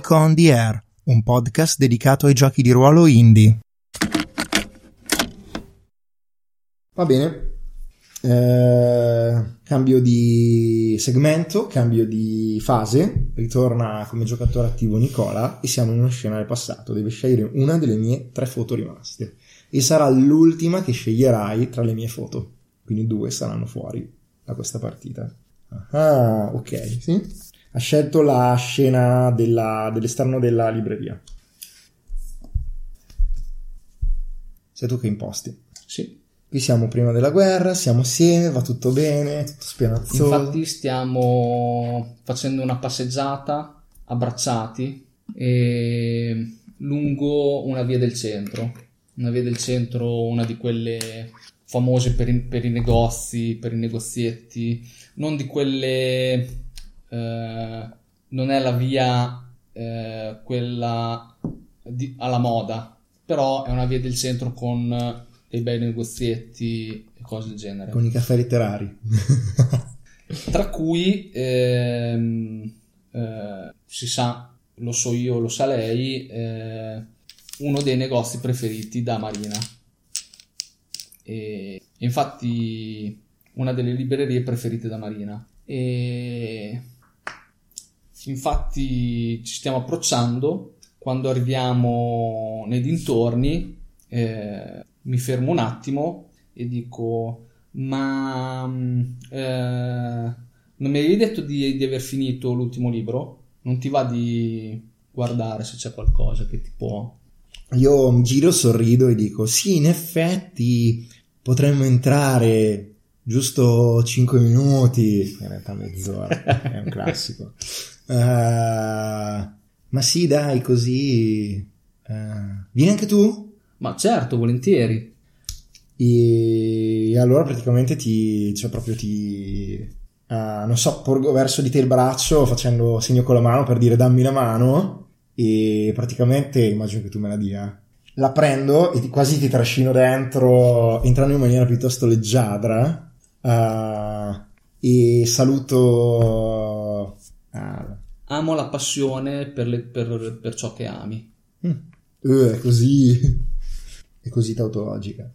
Geek on the Air, un podcast dedicato ai giochi di ruolo indie. Va bene. Eh, cambio di segmento, cambio di fase, ritorna come giocatore attivo Nicola e siamo in uno scenario passato, deve scegliere una delle mie tre foto rimaste e sarà l'ultima che sceglierai tra le mie foto, quindi due saranno fuori da questa partita. Ah, ok, sì ha scelto la scena della, dell'esterno della libreria. Sei tu che imposti. Sì. Qui siamo prima della guerra, siamo assieme, va tutto bene, tutto spianazzoso. Infatti stiamo facendo una passeggiata abbracciati e lungo una via del centro. Una via del centro, una di quelle famose per i, per i negozi, per i negozietti, non di quelle eh, non è la via eh, quella di, alla moda, però è una via del centro con dei bei negozietti e cose del genere. Con i caffè letterari. Tra cui ehm, eh, si sa, lo so io, lo sa lei, eh, uno dei negozi preferiti da Marina. E infatti una delle librerie preferite da Marina. E Infatti ci stiamo approcciando, quando arriviamo nei dintorni eh, mi fermo un attimo e dico ma mm, eh, non mi avevi detto di, di, aver finito l'ultimo libro? Non ti va di guardare se c'è qualcosa che ti può... Io giro, sorrido e dico sì, in effetti potremmo entrare giusto 5 minuti, in realtà mezz'ora, è un classico. Uh, ma sì, dai, così. Uh, vieni anche tu? Ma certo, volentieri. E, allora praticamente ti. cioè proprio ti. Uh, non so, porgo verso di te il braccio facendo segno con la mano per dire dammi la mano. E praticamente immagino che tu me la dia. La prendo e ti, quasi ti trascino dentro, entrando in maniera piuttosto leggiadra. e saluto Ah, amo la passione per, le, per, per ciò che ami. Mm. Uh, è così. È così tautologica.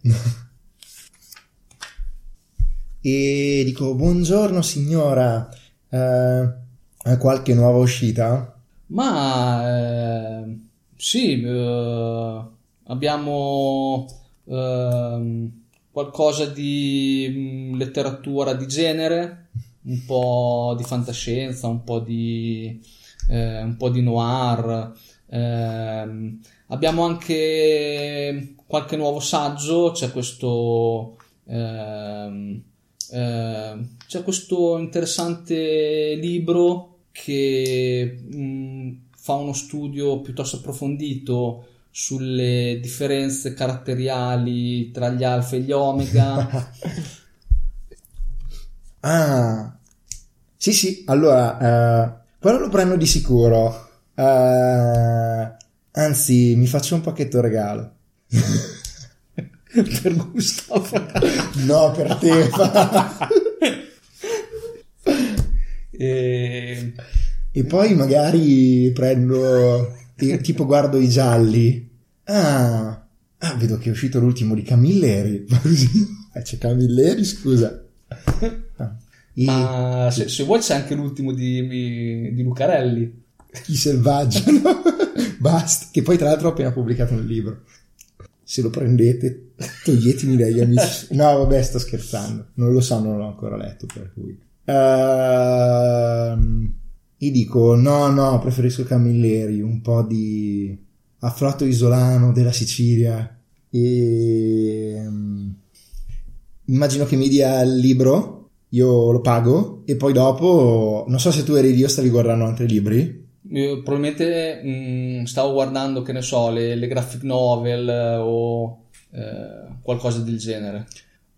e dico: Buongiorno signora, eh, ha qualche nuova uscita? Ma eh, sì, eh, abbiamo ehm, qualcosa di mm, letteratura di genere un po' di fantascienza, un po' di, eh, un po di noir. Eh, abbiamo anche qualche nuovo saggio, c'è questo, eh, c'è questo interessante libro che mh, mm, fa uno studio piuttosto approfondito sulle differenze caratteriali tra gli alfa e gli omega. ah, sì, sì, allora, uh, quello lo prendo di sicuro. Uh, anzi, mi faccio un pacchetto regalo. per Gustavo? no, per te. e... e poi magari prendo, tipo guardo i gialli. Ah, ah vedo che è uscito l'ultimo di Camilleri. Eh, c'è Camilleri, scusa. Ma se, se, vuoi c'è anche l'ultimo di, di Lucarelli. I selvaggi, no? Basta. Che poi tra l'altro ho appena pubblicato un libro. Se lo prendete, toglietemi dagli amici. No, vabbè, sto scherzando. Non lo so, non l'ho ancora letto, per cui. Uh, io dico, no, no, preferisco Camilleri, un po' di afflato isolano della Sicilia. E... Um, immagino che mi dia il libro io lo pago e poi dopo, non so se tu eri lì o stavi guardando altri libri. Io probabilmente mh, mm, stavo guardando, che ne so, le, le graphic novel o eh, qualcosa del genere.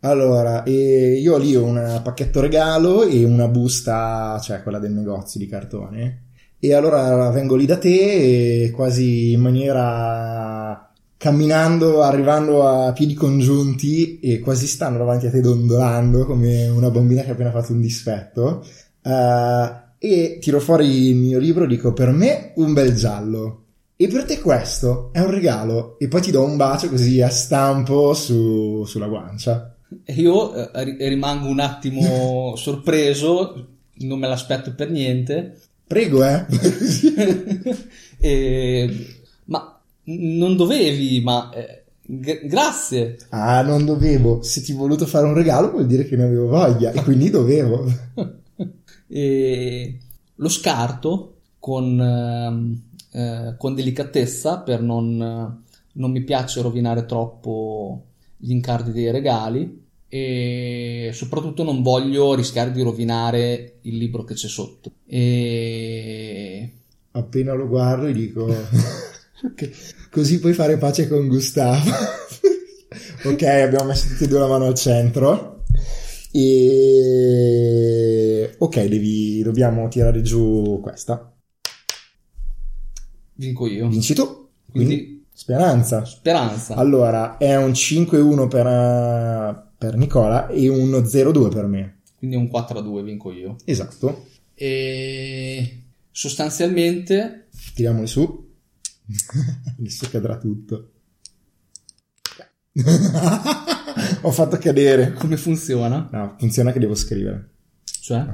Allora, io lì ho un pacchetto regalo e una busta, cioè quella del negozio di cartone. E allora vengo lì da te quasi in maniera camminando, arrivando a piedi congiunti e quasi stanno davanti a te dondolando come una bambina che ha appena fatto un dispetto. Uh, e tiro fuori il mio libro dico per me un bel giallo. E per te questo è un regalo. E poi ti do un bacio così a stampo su- sulla guancia. E io eh, ri- rimango un attimo sorpreso, non me l'aspetto per niente. Prego, eh. E- ma non dovevi, ma eh, g- grazie. ah, non dovevo. Se ti ho voluto fare un regalo vuol dire che ne avevo voglia. E quindi dovevo. E lo scarto con, ehm, eh, con delicatezza per non, non mi piace rovinare troppo gli incarti dei regali e soprattutto non voglio rischiare di rovinare il libro che c'è sotto. E Appena lo guardo e dico... ok, Così puoi fare pace con Gustavo. ok, abbiamo messo tutti e due la mano al centro. E... Ok, devi, dobbiamo tirare giù questa. vinco io. Vinci tu. Quindi, Quindi speranza. speranza. Allora, è un 5-1 per, eh, per Nicola e un 0-2 per me. Quindi è un 4 a 2 vinco io. Esatto. E sostanzialmente Tiriamoli su. Adesso cadrà tutto. Ho fatto cadere. come funziona? No, funziona che devo scrivere. Cioè,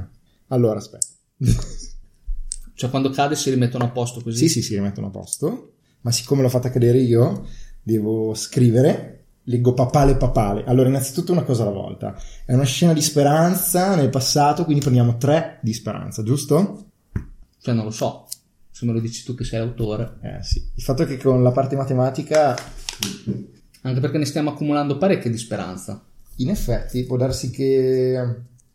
Allora, aspetta. cioè quando cade si rimettono a posto così? Sì, sì, si rimettono a posto. Ma siccome l'ho fatta cadere io, devo scrivere. Leggo papale papale. Allora, innanzitutto una cosa alla volta. È una scena di speranza nel passato, quindi prendiamo tre di speranza, giusto? Cioè non lo so, se me lo dici tu che sei l'autore. Eh sì. Il fatto è che con la parte matematica, Anche perché ne stiamo accumulando parecchie di speranza. in effetti, può darsi che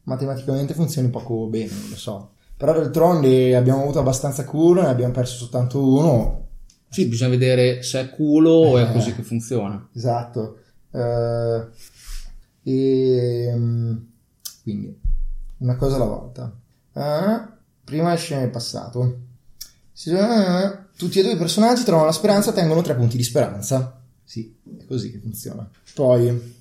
matematicamente funzioni poco bene, non lo so. Però d'altronde abbiamo avuto abbastanza culo, ne abbiamo perso soltanto uno. Sì, bisogna vedere se è culo o è Eh. così che funziona. Esatto. Eh, e mm, quindi una cosa alla volta. Eh, prima esce nel passato. Eh, tutti e due i personaggi trovano la speranza, tengono tre punti di speranza. Sì, è così che funziona. Poi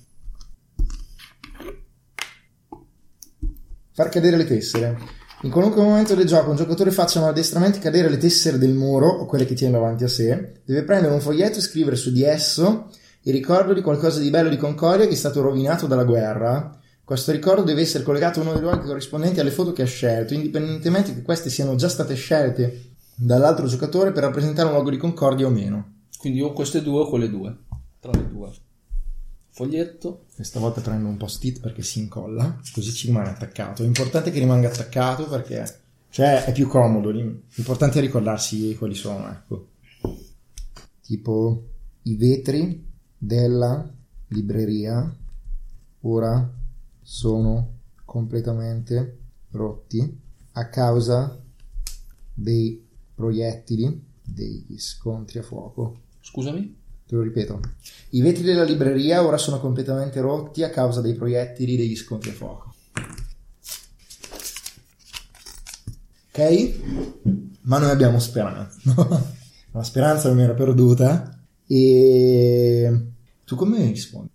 far cadere le tessere. In qualunque momento del gioco un giocatore faccia maladdestramente cadere le tessere del muro o quelle che tiene davanti a sé, deve prendere un foglietto e scrivere su di esso il ricordo di qualcosa di bello di Concordia che è stato rovinato dalla guerra. Questo ricordo deve essere collegato a uno dei luoghi corrispondenti alle foto che ha scelto, indipendentemente che queste siano già state scelte dall'altro giocatore per rappresentare un luogo di Concordia o meno. Quindi o queste due o quelle due. Tra le due. Foglietto. Questa volta prendo un post-it perché si incolla, così ci rimane attaccato. È importante che rimanga attaccato perché cioè, è più comodo. L'importante è ricordarsi quali sono, ecco. Tipo i vetri della libreria ora sono completamente rotti a causa dei proiettili degli scontri a fuoco. Scusami? Te lo ripeto. I vetri della libreria ora sono completamente rotti a causa dei proiettili degli scontri a fuoco. Ok? Ma noi abbiamo speranza. La speranza non era perduta. E tu come rispondi?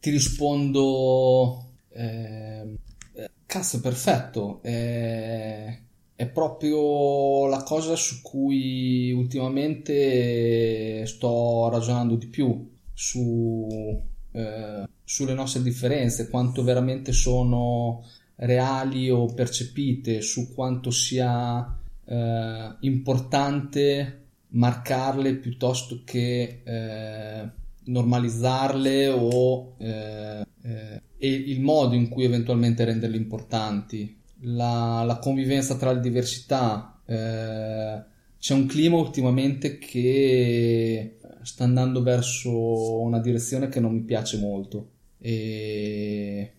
Ti rispondo... ehm, eh, cazzo, perfetto. Eh, è proprio la cosa su cui ultimamente sto ragionando di più. Su, eh, sulle nostre differenze, quanto veramente sono reali o percepite, su quanto sia eh, importante marcarle piuttosto che eh, normalizzarle o eh, eh, e il modo in cui eventualmente renderle importanti. La, la convivenza tra le diversità. eh, c'è un clima ultimamente che sta andando verso una direzione che non mi piace molto e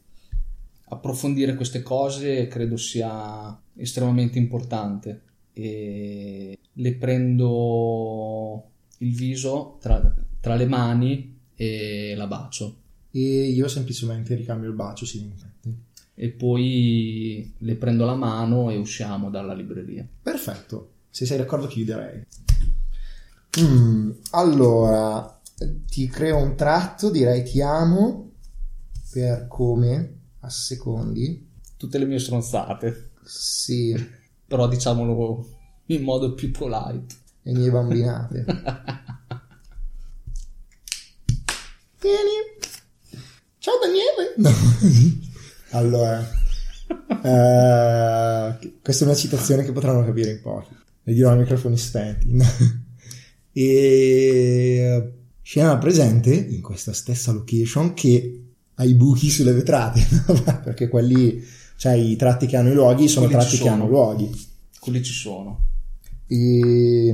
approfondire queste cose credo sia estremamente importante e le prendo il viso tra, tra le mani e la bacio E io semplicemente ricambio il bacio, sì, infatti. E poi le prendo la mano e usciamo dalla libreria. Perfetto. Se sei d'accordo chiuderei. Mm, allora, ti creo un tratto, direi ti amo per come a secondi. Tutte le mie stronzate. Sì. però diciamolo in modo più polite. Le mie bambinate. Tieni. Ciao Daniele. No. allora, eh, questa è una citazione che potranno capire in pochi. Le dirò a microfoni spenti. e scena presente in questa stessa location che ha i buchi sulle vetrate, perché quelli, cioè i tratti che hanno i luoghi sono Quelli tratti che hanno luoghi. Quelli ci sono. E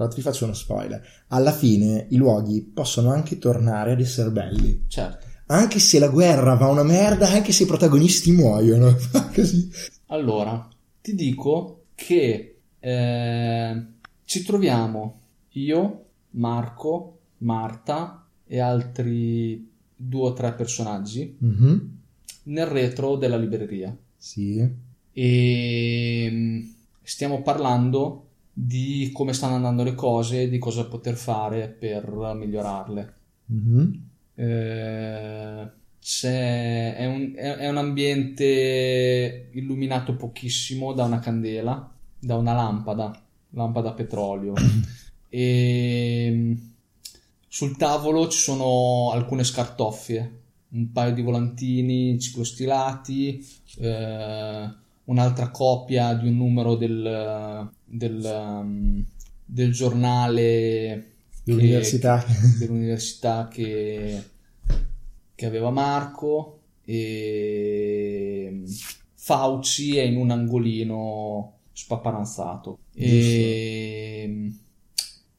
tra l'altro ti faccio uno spoiler. Alla fine i luoghi possono anche tornare ad essere belli. Certo. Anche se la guerra va una merda, anche se i protagonisti muoiono. Allora, ti dico che eh, ci troviamo io, Marco, Marta e altri due o tre personaggi Mhm. nel retro della libreria Sì. e mm, stiamo parlando di come stanno andando le cose di cosa poter fare per migliorarle. Mhm. Eh, c'è, è, un, è- è un ambiente illuminato pochissimo da una candela, da una lampada, lampada a petrolio. e sul tavolo ci sono alcune scartoffie, un paio di volantini ciclostilati, eh, un'altra copia di un numero del, del, del giornale che- L'università. dell'università che, che aveva Marco e Fauci è in un angolino spaparanzato e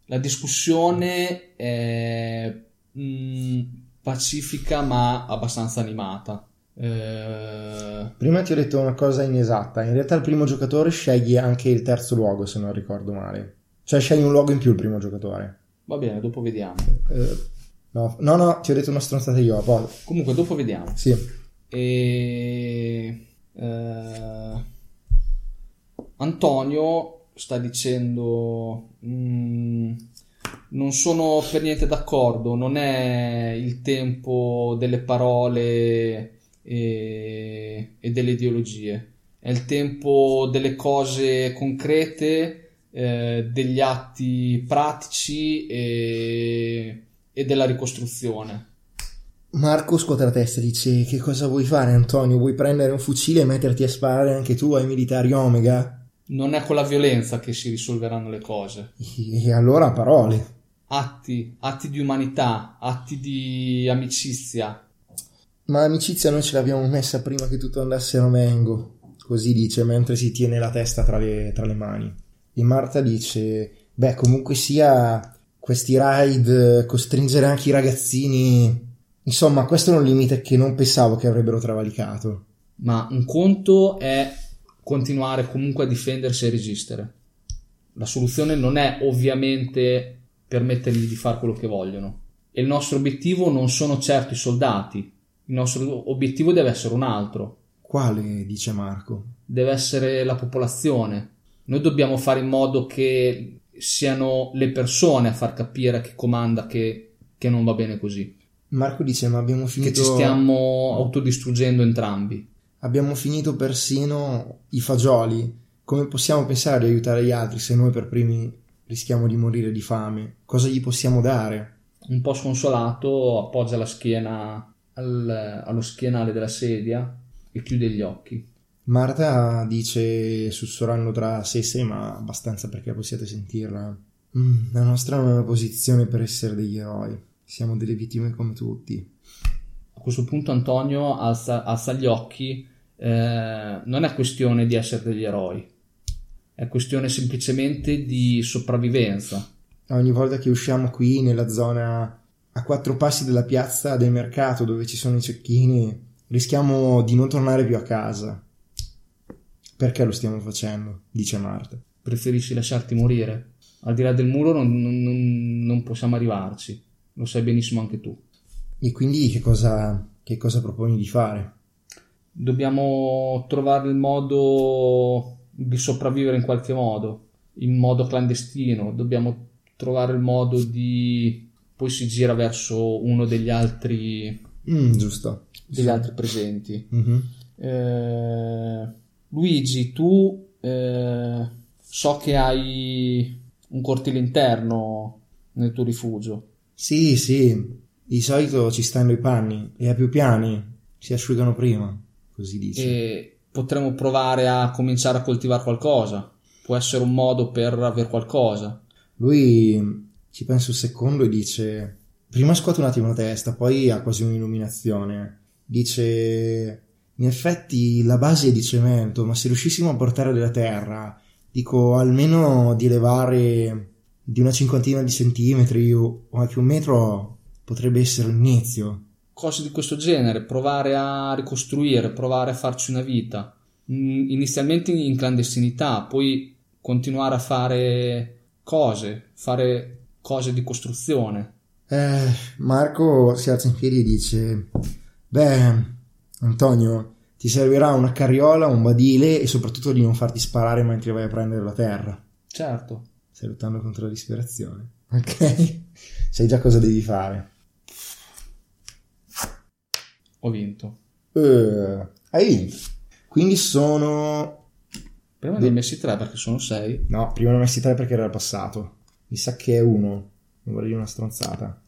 la discussione è mm, pacifica ma abbastanza animata Eh, Prima ti ho detto una cosa inesatta. In realtà il primo giocatore sceglie anche il terzo luogo, se non ricordo male. Cioè sceglie un luogo in più il primo giocatore. Va bene dopo vediamo Eh, no, no, no, ti ho detto una stronzata io. Poi. comunque dopo vediamo Sì. E eh, Antonio sta dicendo: "Mm, Non sono per niente d'accordo. Non è il tempo delle parole e, e delle ideologie, è il tempo delle cose concrete, eh, degli atti pratici e, e della ricostruzione. Marco scuote la testa e dice: Che cosa vuoi fare, Antonio? Vuoi prendere un fucile e metterti a sparare anche tu ai militari Omega? Non è con la violenza che si risolveranno le cose. E allora parole. atti, atti di umanità, atti di amicizia. Ma l'amicizia noi ce l'abbiamo messa prima che tutto andasse a Mengo. Così dice mentre si tiene la testa tra le, tra le mani. E Marta dice: Beh, comunque sia, questi raid, costringere anche i ragazzini. Insomma, questo è un limite che non pensavo che avrebbero travalicato. Ma un conto è continuare comunque a difendersi e resistere. La soluzione non è ovviamente permettergli di fare quello che vogliono. E il nostro obiettivo non sono certo i soldati. Il nostro obiettivo deve essere un altro. Quale? dice Marco. deve essere la popolazione. Noi dobbiamo fare in modo che siano le persone a far capire a chi comanda che, che non va bene così, Marco dice: Ma abbiamo che finito. ci stiamo autodistruggendo entrambi. Abbiamo finito persino i fagioli. Come possiamo pensare di aiutare gli altri se noi per primi rischiamo di morire di fame? Cosa gli possiamo dare? Un po' sconsolato, appoggia la schiena al- allo schienale della sedia e chiude gli occhi. Marta dice, sussurrando tra sé e sé, ma abbastanza perché possiate sentirla. "Mm, la nostra non è una posizione per essere degli eroi. Siamo delle vittime come tutti. A questo punto Antonio alza, alza gli occhi. eh, non è questione di essere degli eroi, è questione semplicemente di sopravvivenza. Ogni volta che usciamo qui nella zona a quattro passi dalla piazza del mercato dove ci sono i cecchini, rischiamo di non tornare più a casa. Perché lo stiamo facendo? dice Marta. Preferisci lasciarti morire? Al di là del muro non, non- non- possiamo arrivarci, lo sai benissimo anche tu. E quindi che cosa, che cosa proponi di fare? Dobbiamo trovare il modo di sopravvivere in qualche modo, in modo clandestino. Dobbiamo trovare il modo di. Poi si gira verso uno degli altri, Mm, giusto. degli altri presenti. Mhm. Eh, Luigi, tu eh, so che hai un cortile interno nel tuo rifugio. Sì, sì, di solito ci stanno i panni e a più piani si asciugano prima, così dice. E potremmo provare a cominciare a coltivare qualcosa. Può essere un modo per avere qualcosa. Lui ci pensa un secondo e dice: Prima scuote un attimo la testa, poi ha quasi un'illuminazione. Dice: In effetti la base è di cemento, ma se riuscissimo a portare della terra, dico almeno di elevare di una cinquantina di centimetri o anche un metro, potrebbe essere l'inizio. Cose di questo genere, provare a ricostruire, provare a farci una vita. Mm, inizialmente in clandestinità, poi continuare a fare cose, fare cose di costruzione. Eh, Marco si alza in piedi e dice: Beh, Antonio, ti servirà una carriola, un badile e soprattutto di non farti sparare mentre vai a prendere la terra. Certo. Stai lottando contro la disperazione. Ok? Sai già cosa devi fare. Ho vinto. Uh, hai vinto. Quindi sono. Prima ne hai messi tre perché sono sei. No, prima ne ho messi tre perché era passato. Mi sa che è uno. Non vorrei una stronzata.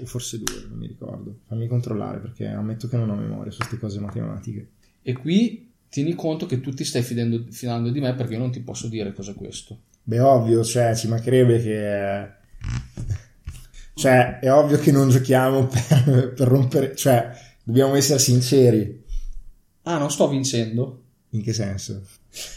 O forse due, non mi ricordo. Fammi controllare perché ammetto che non ho memoria su queste cose matematiche. E qui tieni conto che tu ti stai fidando, fidando di me perché io non ti posso dire cos'è questo. Beh, ovvio, cioè, ci mancherebbe che. Cioè, è ovvio che non giochiamo per, per rompere. Cioè, dobbiamo essere sinceri. Ah, non sto vincendo? In che senso?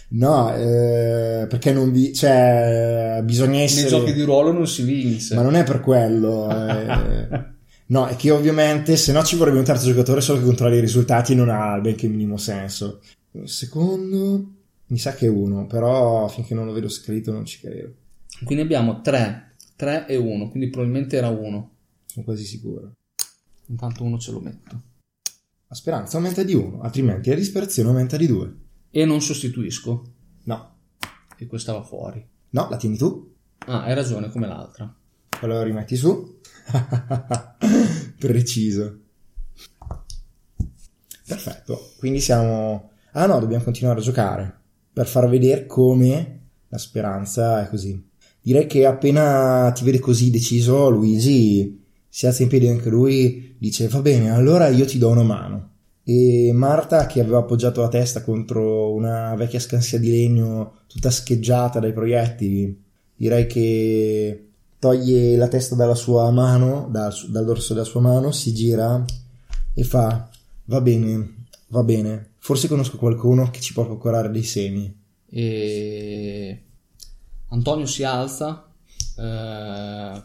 No, eh, perché non vi... Cioè, bisogna essere... Nei giochi di ruolo non si vince. Ma non è per quello. Eh... no, è che ovviamente se no ci vorrebbe un terzo giocatore solo che controlla i risultati non ha benché minimo senso. Secondo... Mi sa che è uno, però finché non lo vedo scritto non ci credo. Quindi abbiamo 3, 3 e 1, quindi probabilmente era 1. Sono quasi sicuro. Intanto uno ce lo metto. La speranza aumenta di 1, altrimenti la disperazione aumenta di 2. E non sostituisco? No. E questa va fuori. No, la tieni tu. Ah, hai ragione, come l'altra. La rimetti su. Preciso. Perfetto. Quindi siamo... Ah no, dobbiamo continuare a giocare per far vedere come la speranza è così. Direi che appena ti vede così deciso, Luigi si alza in piedi anche lui, dice va bene, allora io ti do una mano. E Marta, che aveva appoggiato la testa contro una vecchia scansia di legno tutta scheggiata dai proiettili, direi che toglie la testa dalla sua mano, dal, dal dorso della sua mano, si gira e fa va bene, va bene, forse conosco qualcuno che ci può procurare dei semi. E Antonio si alza, eh,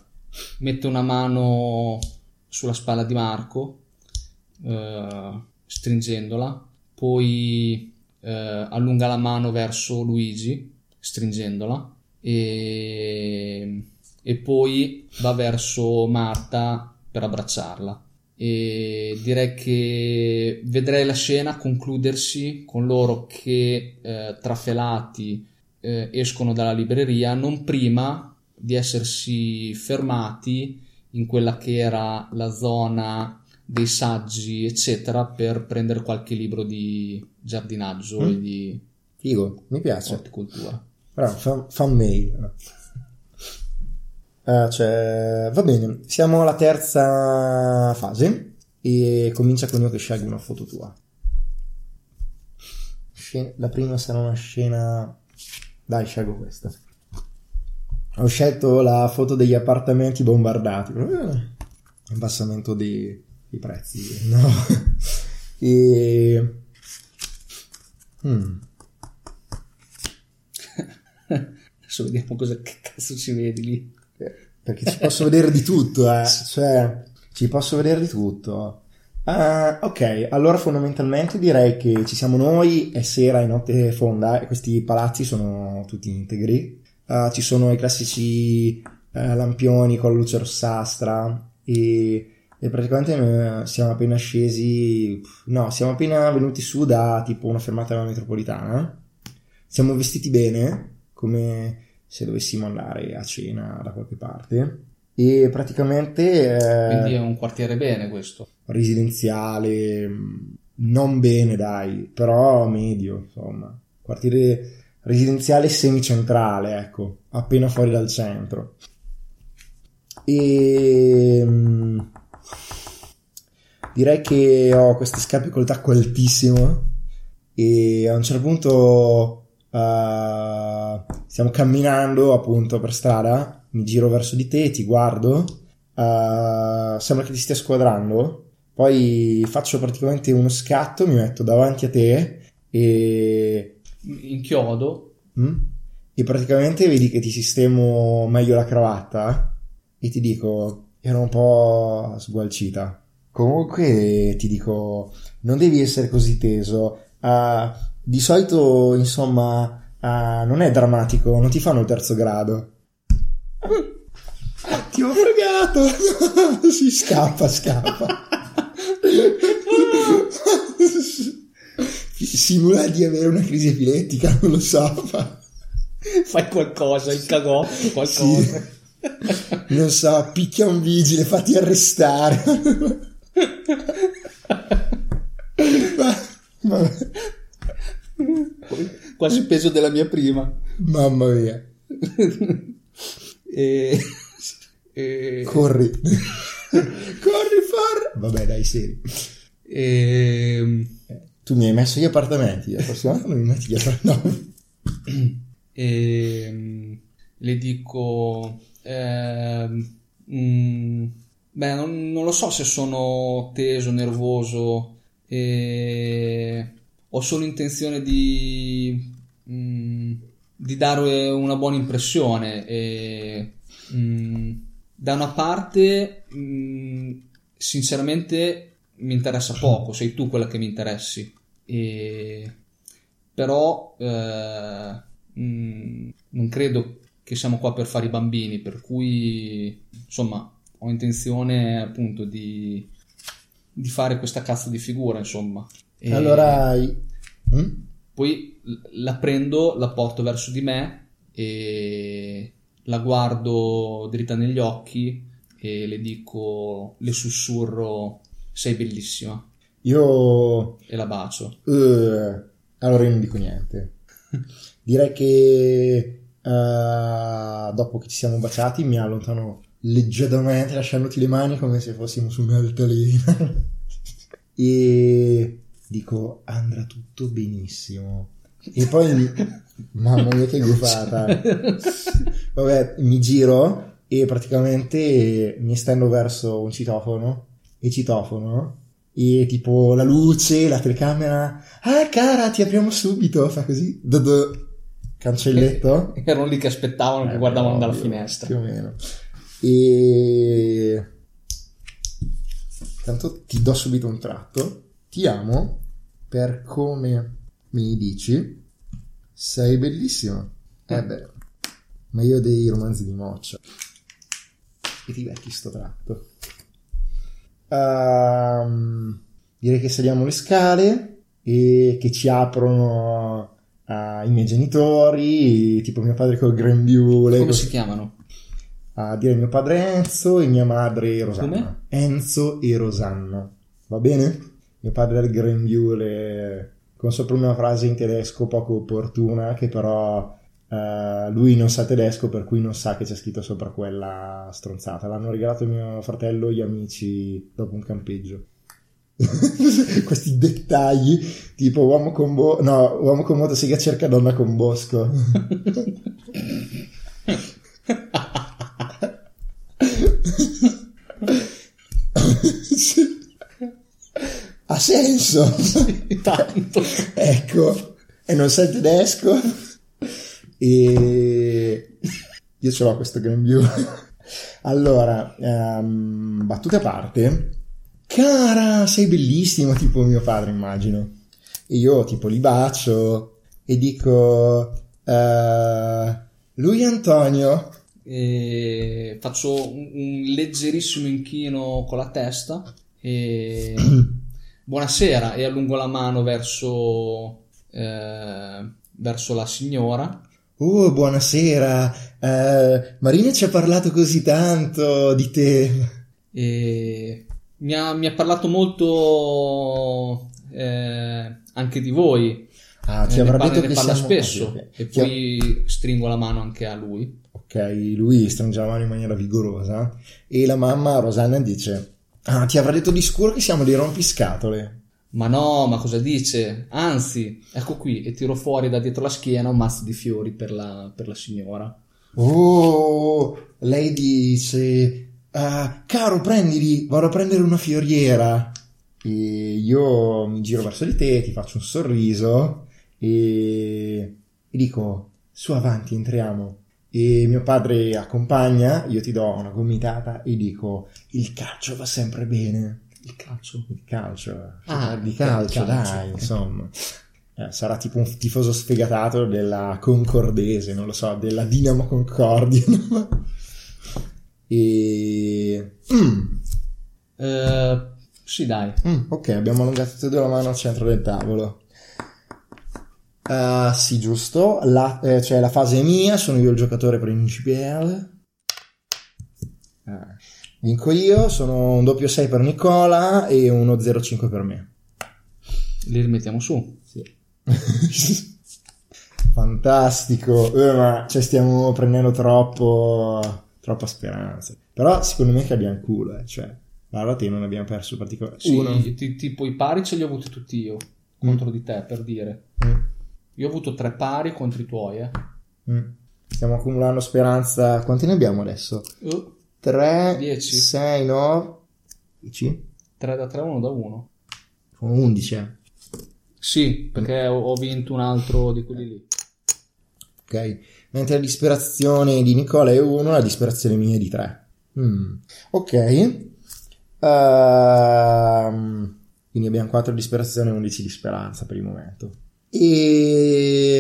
mette una mano sulla spalla di Marco, eh, stringendola, poi eh, allunga la mano verso Luigi, stringendola, e, e poi va verso Marta per abbracciarla. E direi che vedrei la scena concludersi con loro che eh, trafelati eh, escono dalla libreria non prima di essersi fermati in quella che era la zona dei saggi eccetera per prendere qualche libro di giardinaggio mm. e di figo mi piace horticoltura Bravo, fan, fan mail Uh, cioè, va bene, siamo alla terza fase e comincia con io che scegli una foto tua. Scena, la prima sarà una scena... Dai, scelgo questa. Ho scelto la foto degli appartamenti bombardati. Uh, abbassamento dei, dei prezzi. No. e... Hmm. Adesso vediamo cosa che cazzo ci vedi lì perché ci posso vedere di tutto, eh. Cioè, ci posso vedere di tutto. Uh, ok, allora fondamentalmente direi che ci siamo noi, è sera, è notte fonda e questi palazzi sono tutti integri. Uh, ci sono i classici uh, lampioni con la luce rossastra e, e praticamente noi siamo appena scesi, no, siamo appena venuti su da tipo una fermata della metropolitana. Siamo vestiti bene, come se dovessimo andare a cena da qualche parte. E praticamente... Eh, Quindi è un quartiere bene questo. Residenziale, non bene, dai, però medio, insomma. Quartiere residenziale semicentrale, ecco, appena fuori dal centro. E mm, direi che ho queste scarpe col tacco altissimo e a un certo punto uh, stiamo camminando appunto per strada, mi giro verso di te, ti guardo, uh, sembra che ti stia squadrando, poi faccio praticamente uno scatto, mi metto davanti a te e... Inchiodo. Mm? E praticamente vedi che ti sistemo meglio la cravatta e ti dico, era un po' sgualcita. Comunque ti dico, non devi essere così teso. Uh, di solito, insomma, uh, non è drammatico, non ti fanno il terzo grado. ti ho fregato! si scappa, scappa. Simula di avere una crisi epilettica, non lo so. Fai qualcosa, il cagò, qualcosa. Sì non so, picchia un vigile, fatti arrestare. Ma. Quasi il peso della mia prima. Mamma mia. e... e... Corri. Corri, for. Vabbè, dai, seri. E... Tu mi hai messo gli appartamenti, la prossima volta non mi metti gli appartamenti. e... Le dico eh, mm, beh, non, non, lo so se sono teso, nervoso e ho solo intenzione di, mm, di dare una buona impressione. E, mm, da una parte, mm, sinceramente, mi interessa poco, sei tu quella che mi interessi. E, però eh, non credo che siamo qua per fare i bambini, per cui insomma ho intenzione appunto di, di fare questa cazzo di figura, insomma. E allora... Mm? Poi la prendo, la porto verso di me e la guardo dritta negli occhi e le dico, le sussurro, sei bellissima. Io... E la bacio. Uh, allora io non dico niente. Direi che Uh, dopo che ci siamo baciati mi allontano leggermente lasciandoti le mani come se fossimo su un'altalena e dico andrà tutto benissimo e poi mamma mia che gufata vabbè mi giro e praticamente mi stendo verso un citofono e citofono e tipo la luce la telecamera ah cara ti apriamo subito fa così cancelletto. Erano lì che aspettavano, eh, che guardavano dalla finestra. Più o meno. E... Tanto ti do subito un tratto. Ti amo per come mi dici. Sei bellissimo. Eh beh, ma io ho dei romanzi di moccia. E ti becchi sto tratto. Um, direi che saliamo le scale e che ci aprono uh, i miei genitori, tipo mio padre col grembiule. Come si chiamano? A uh, dire mio padre Enzo e mia madre Rosanna. Come? Enzo e Rosanna. Va bene? Mio padre è il grembiule con sopra una frase in tedesco poco opportuna che però uh, lui non sa tedesco per cui non sa che c'è scritto sopra quella stronzata. L'hanno regalato mio fratello gli amici dopo un campeggio. questi dettagli tipo uomo con bo- no, uomo con motosega cerca donna con bosco senso. Tanto. Ecco e non sai tedesco e io ce l'ho questo grembiule allora um, battute a parte. Cara, sei bellissimo, tipo mio padre, immagino. E io tipo li bacio e dico, uh, lui Antonio. E faccio un, un leggerissimo inchino con la testa e buonasera e allungo la mano verso, eh, verso la signora. Oh, buonasera. Uh, Marina ci ha parlato così tanto di te. E mi ha, mi ha parlato molto eh, anche di voi. Ah, ti Eh, avrà parla, detto che parla siamo... spesso ok, ok. e poi stringo la mano anche a lui. Ok, lui stringe la mano in maniera vigorosa e la mamma Rosanna dice Ah, ti avrà detto di sicuro che siamo dei rompiscatole. Ma no, ma cosa dice? Anzi, ecco qui e tiro fuori da dietro la schiena un mazzo di fiori per la, per la signora. Oh, lei dice "Ah, Caro, prendili, vado a prendere una fioriera. E io mi giro verso di te, ti faccio un sorriso e, e dico Su avanti, entriamo. E mio padre accompagna, io ti do una gomitata e dico Il calcio va sempre bene. Il calcio. Il calcio, Ah, di ok, calcio, calcio. dai, insomma. Eh, sarà tipo un tifoso sfegatato della Concordese, non lo so, della Dinamo Concordia. e... Mm, Eh, sì, dai. mm, ok, abbiamo allungato tutte e due la mano al centro del tavolo. Ah, sì, giusto. La, eh, cioè, la fase è mia, sono io il giocatore principale. Ah, Vinco io, sono un doppio 6 per Nicola e uno 0,5 per me. Li rimettiamo su. Fantastico, Eh, ma cioè, stiamo prendendo troppo, troppa speranza. Però secondo me che abbiamo culo, eh. cioè, guarda te non abbiamo perso particolare. Sì, Uno. ti- tipo i pari ce li ho avuti tutti io contro di te, per dire. Mm, Io ho avuto tre pari contro i tuoi, eh. mm. Stiamo accumulando speranza. Quanti ne abbiamo adesso? Uh, 3, Dieci. 6, 9, 10? 3 da 3, 1 da 1. Sono 11. eh. Sì, perché ho, ho vinto un altro di quelli lì. Ok. Mentre la disperazione di Nicola è 1, la disperazione mia è di 3. Ok. Ehm, quindi abbiamo 4 di disperazione e 11 di speranza per il momento. E...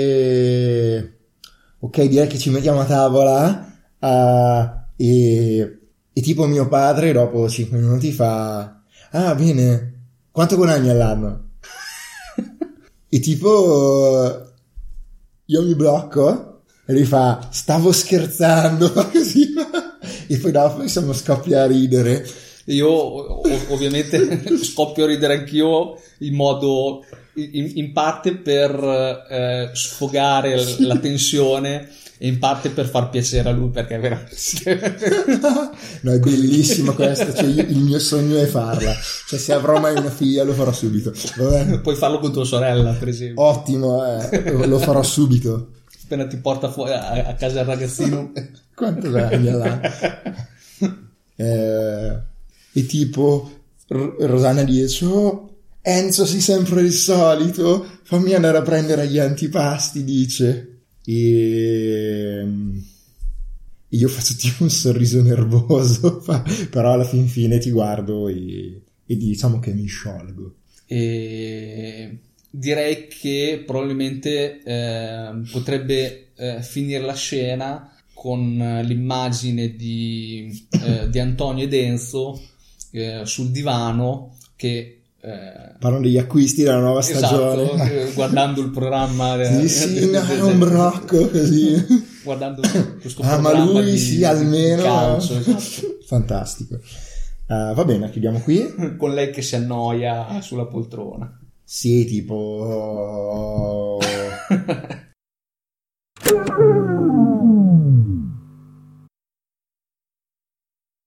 Ok, direi che ci mettiamo a tavola. eh, e... e tipo mio padre dopo 5 minuti fa... Ah, bene. Quanto guadagni all'anno? e tipo... Io mi blocco e lui fa stavo scherzando così e poi dopo insomma scoppia a ridere Io ovviamente scoppio a ridere anch'io in modo in, in parte per eh, sfogare l- la tensione e in parte per far piacere a lui perché è veramente no è bellissimo questo cioè, io- il mio sogno è farla. Cioè se avrò mai una figlia lo farò subito Vabbè. puoi farlo con tua sorella per esempio. Ottimo eh, lo farò subito. Appena ti porta fuori a, a casa il ragazzino. Quanto guadagna là. Eh, e tipo R- Rosanna dice oh Enzo sei sempre il solito. Fammi andare a prendere gli antipasti dice. E io faccio tipo un sorriso nervoso però alla fin fine ti guardo e, e diciamo che mi sciolgo. E direi che probabilmente eh, potrebbe eh, finire la scena con eh, l'immagine di, eh, di Antonio ed Enzo eh, sul divano che eh, parlano degli acquisti della nuova stagione esatto, eh, guardando il programma sì sì no, è un brocco così guardando questo Ah, ma programma lui di, sì, almeno. calcio, esatto. Fantastico. Eh, va bene, chiudiamo qui. con lei che si annoia sulla poltrona Sì, tipo.